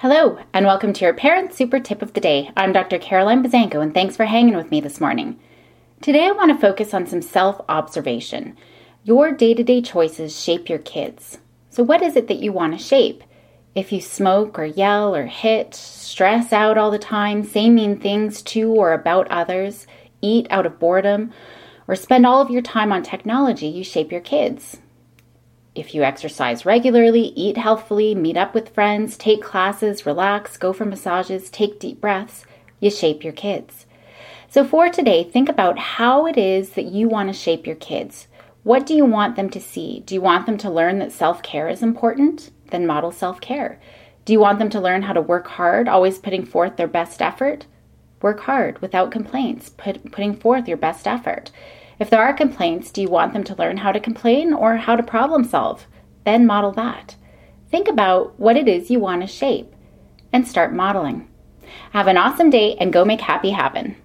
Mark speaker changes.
Speaker 1: Hello, and welcome to your Parent Super Tip of the Day. I'm Dr. Caroline Buzanko, and thanks for hanging with me this morning. Today, I want to focus on some self observation. Your day to day choices shape your kids. So, what is it that you want to shape? If you smoke or yell or hit, stress out all the time, say mean things to or about others, eat out of boredom, or spend all of your time on technology, you shape your kids. If you exercise regularly, eat healthfully, meet up with friends, take classes, relax, go for massages, take deep breaths, you shape your kids. So, for today, think about how it is that you want to shape your kids. What do you want them to see? Do you want them to learn that self care is important? Then model self care. Do you want them to learn how to work hard, always putting forth their best effort? Work hard without complaints, put, putting forth your best effort. If there are complaints, do you want them to learn how to complain or how to problem solve? Then model that. Think about what it is you want to shape and start modeling. Have an awesome day and go make happy happen.